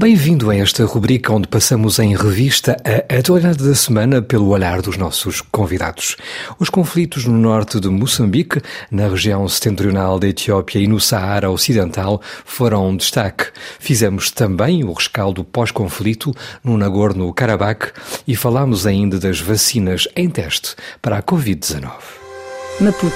Bem-vindo a esta rubrica onde passamos em revista a atualidade da semana pelo olhar dos nossos convidados. Os conflitos no norte de Moçambique, na região setentrional da Etiópia e no Saara Ocidental foram um destaque. Fizemos também o rescaldo pós-conflito no Nagorno-Karabakh e falámos ainda das vacinas em teste para a Covid-19. Maputo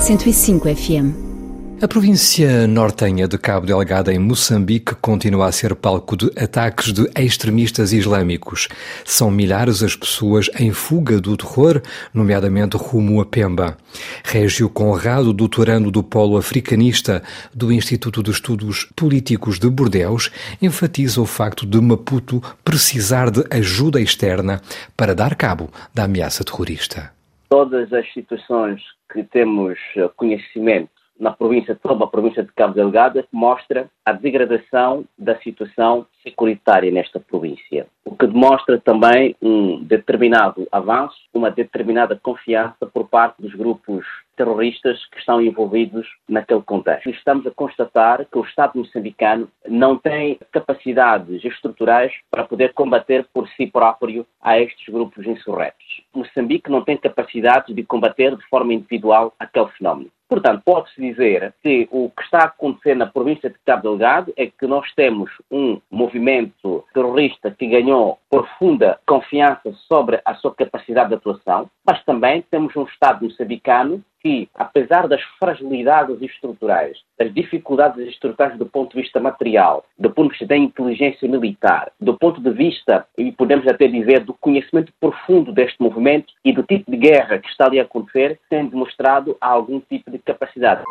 105 FM a província nortenha de Cabo Delgado, em Moçambique, continua a ser palco de ataques de extremistas islâmicos. São milhares as pessoas em fuga do terror, nomeadamente rumo a Pemba. Régio Conrado, doutorando do Polo Africanista do Instituto de Estudos Políticos de Bordeus, enfatiza o facto de Maputo precisar de ajuda externa para dar cabo da ameaça terrorista. Todas as situações que temos conhecimento na província, a província de Cabo Delgado, mostra a degradação da situação securitária nesta província, o que demonstra também um determinado avanço, uma determinada confiança por parte dos grupos terroristas que estão envolvidos naquele contexto. Estamos a constatar que o Estado moçambicano não tem capacidades estruturais para poder combater por si próprio a estes grupos insurretos. Moçambique não tem capacidade de combater de forma individual aquele fenómeno. Portanto, pode-se dizer que o que está a acontecer na província de Cabo Delgado é que nós temos um movimento terrorista que ganhou profunda confiança sobre a sua capacidade de atuação, mas também temos um Estado moçambicano que, apesar das fragilidades estruturais, das dificuldades estruturais do ponto de vista material, do ponto de vista da inteligência militar, do ponto de vista, e podemos até dizer, do conhecimento profundo deste movimento e do tipo de guerra que está ali a acontecer, tem demonstrado algum tipo de capacidade.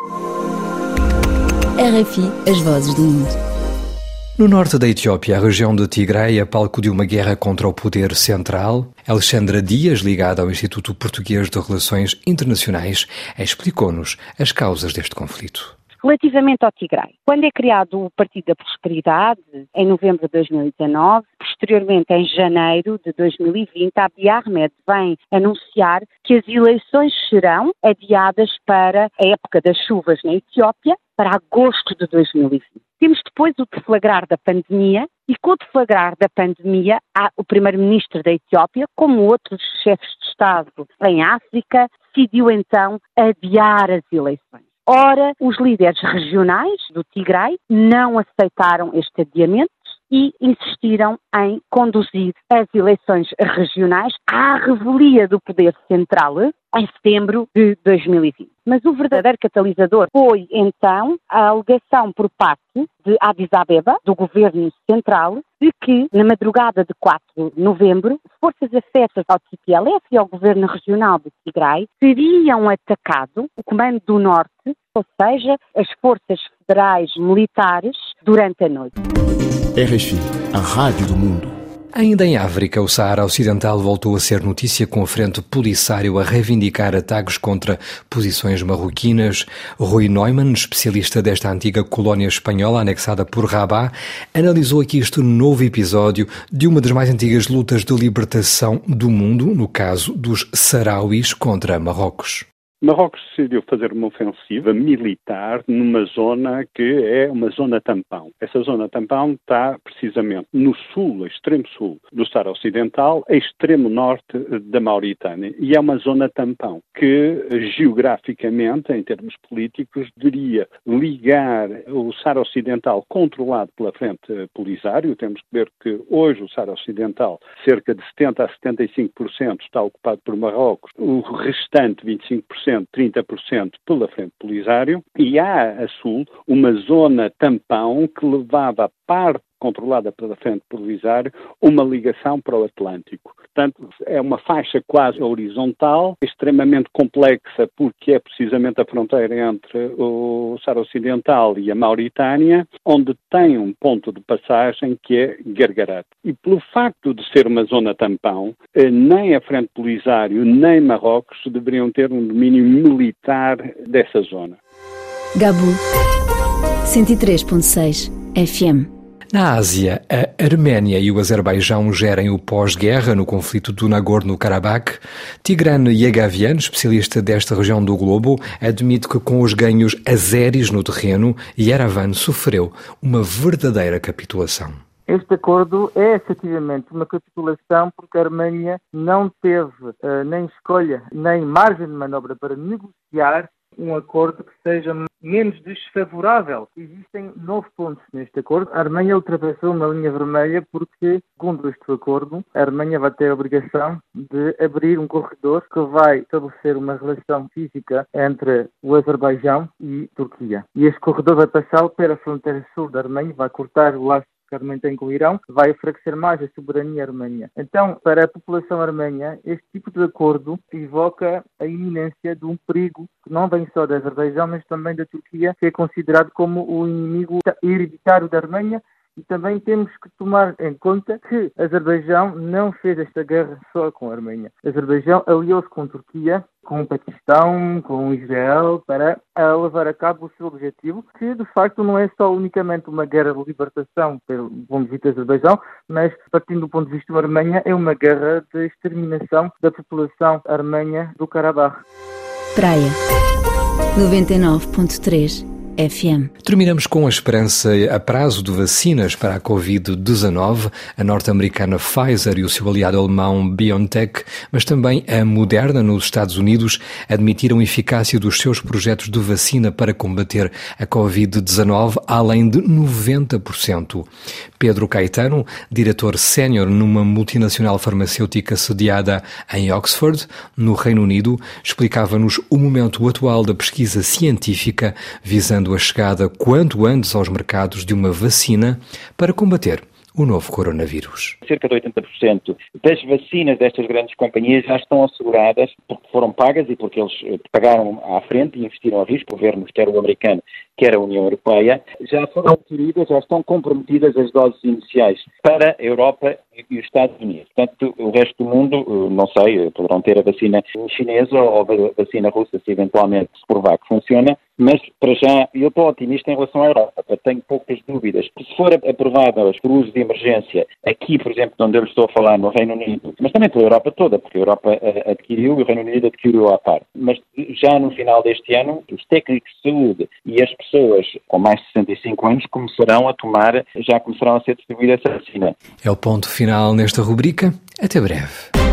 RFI, as vozes do mundo. No norte da Etiópia, a região de Tigray é palco de uma guerra contra o poder central. Alexandra Dias, ligada ao Instituto Português de Relações Internacionais, explicou-nos as causas deste conflito. Relativamente ao Tigray, quando é criado o Partido da Prosperidade, em novembro de 2019, posteriormente em janeiro de 2020, a Abiy Ahmed vem anunciar que as eleições serão adiadas para a época das chuvas na Etiópia, para agosto de 2020. Temos depois o deflagrar da pandemia e com o deflagrar da pandemia, o primeiro-ministro da Etiópia, como outros chefes de Estado em África, decidiu então adiar as eleições. Ora, os líderes regionais do Tigray não aceitaram este adiamento e insistiram em conduzir as eleições regionais à revelia do poder central em setembro de 2020. Mas o verdadeiro catalisador foi, então, a alegação por parte de Addis Abeba, do governo central, de que, na madrugada de 4 de novembro, forças afetas ao TPLF e ao governo regional de Tigray teriam atacado o Comando do Norte, ou seja, as forças federais militares, durante a noite. RFI, a Rádio do Mundo. Ainda em África, o Saara Ocidental voltou a ser notícia com a frente polisário a reivindicar ataques contra posições marroquinas. Rui Neumann, especialista desta antiga colónia espanhola anexada por Rabat, analisou aqui este novo episódio de uma das mais antigas lutas de libertação do mundo, no caso dos sarauis contra Marrocos. Marrocos decidiu fazer uma ofensiva militar numa zona que é uma zona tampão. Essa zona tampão está precisamente no sul, extremo sul do Saara Ocidental, extremo norte da Mauritânia. E é uma zona tampão que, geograficamente, em termos políticos, deveria ligar o Saara Ocidental controlado pela frente Polisário. Temos que ver que hoje o Saara Ocidental, cerca de 70% a 75% está ocupado por Marrocos, o restante 25% 30% pela frente Polisário, e há a sul uma zona tampão que levava parte controlada pela frente Polisário, uma ligação para o Atlântico. Portanto, é uma faixa quase horizontal, extremamente complexa, porque é precisamente a fronteira entre o Saara Ocidental e a Mauritânia, onde tem um ponto de passagem que é Gargarat. E pelo facto de ser uma zona tampão, eh, nem a frente Polisário nem Marrocos deveriam ter um domínio militar dessa zona. Gabu 103.6 FM Na Ásia, a Arménia e o Azerbaijão gerem o pós-guerra no conflito do Nagorno-Karabakh. Tigran Yegavian, especialista desta região do globo, admite que com os ganhos azeris no terreno, Yerevan sofreu uma verdadeira capitulação. Este acordo é efetivamente uma capitulação porque a Arménia não teve uh, nem escolha nem margem de manobra para negociar um acordo que seja menos desfavorável. Existem nove pontos neste acordo. A Arménia ultrapassou uma linha vermelha porque, segundo este acordo, a Arménia vai ter a obrigação de abrir um corredor que vai estabelecer uma relação física entre o Azerbaijão e Turquia. E este corredor vai passar pela fronteira sul da Arménia, vai cortar o laço que tem com o Irão, vai enfraquecer mais a soberania armênia. Então, para a população armênia, este tipo de acordo evoca a iminência de um perigo que não vem só da Azerbaijão, mas também da Turquia, que é considerado como o inimigo hereditário da Armênia e também temos que tomar em conta que Azerbaijão não fez esta guerra só com a Arménia. Azerbaijão aliou-se com a Turquia, com o Paquistão, com Israel, para levar a cabo o seu objetivo, que de facto não é só unicamente uma guerra de libertação pelo ponto de vista do Azerbaijão, mas partindo do ponto de vista da Arménia, é uma guerra de exterminação da população armênia do Karabakh. Praia 99.3 FM. Terminamos com a esperança a prazo de vacinas para a Covid-19. A norte-americana Pfizer e o seu aliado alemão BioNTech, mas também a Moderna nos Estados Unidos, admitiram eficácia dos seus projetos de vacina para combater a Covid-19 além de 90%. Pedro Caetano, diretor sénior numa multinacional farmacêutica sediada em Oxford, no Reino Unido, explicava-nos o momento atual da pesquisa científica visando a chegada quanto antes aos mercados de uma vacina para combater o novo coronavírus. Cerca de 80% das vacinas destas grandes companhias já estão asseguradas porque foram pagas e porque eles eh, pagaram à frente e investiram a risco, governos, quer o americano, quer a União Europeia, já foram adquiridas, já estão comprometidas as doses iniciais para a Europa e os Estados Unidos. Portanto, o resto do mundo, eh, não sei, eh, poderão ter a vacina chinesa ou a vacina russa, se eventualmente se provar que funciona, mas para já eu estou otimista em relação à Europa, tenho poucas dúvidas. Se for aprovada por uso de emergência, aqui, por exemplo, onde eu estou a falar, no Reino Unido, mas também pela Europa toda, porque a Europa eh, adquiriu e o Reino Unido adquiriu à parte. Mas já no final deste ano, os técnicos de saúde e as pessoas com mais de 65 anos começarão a tomar, já começarão a ser distribuída essa vacina. É o ponto final nesta rubrica. Até breve.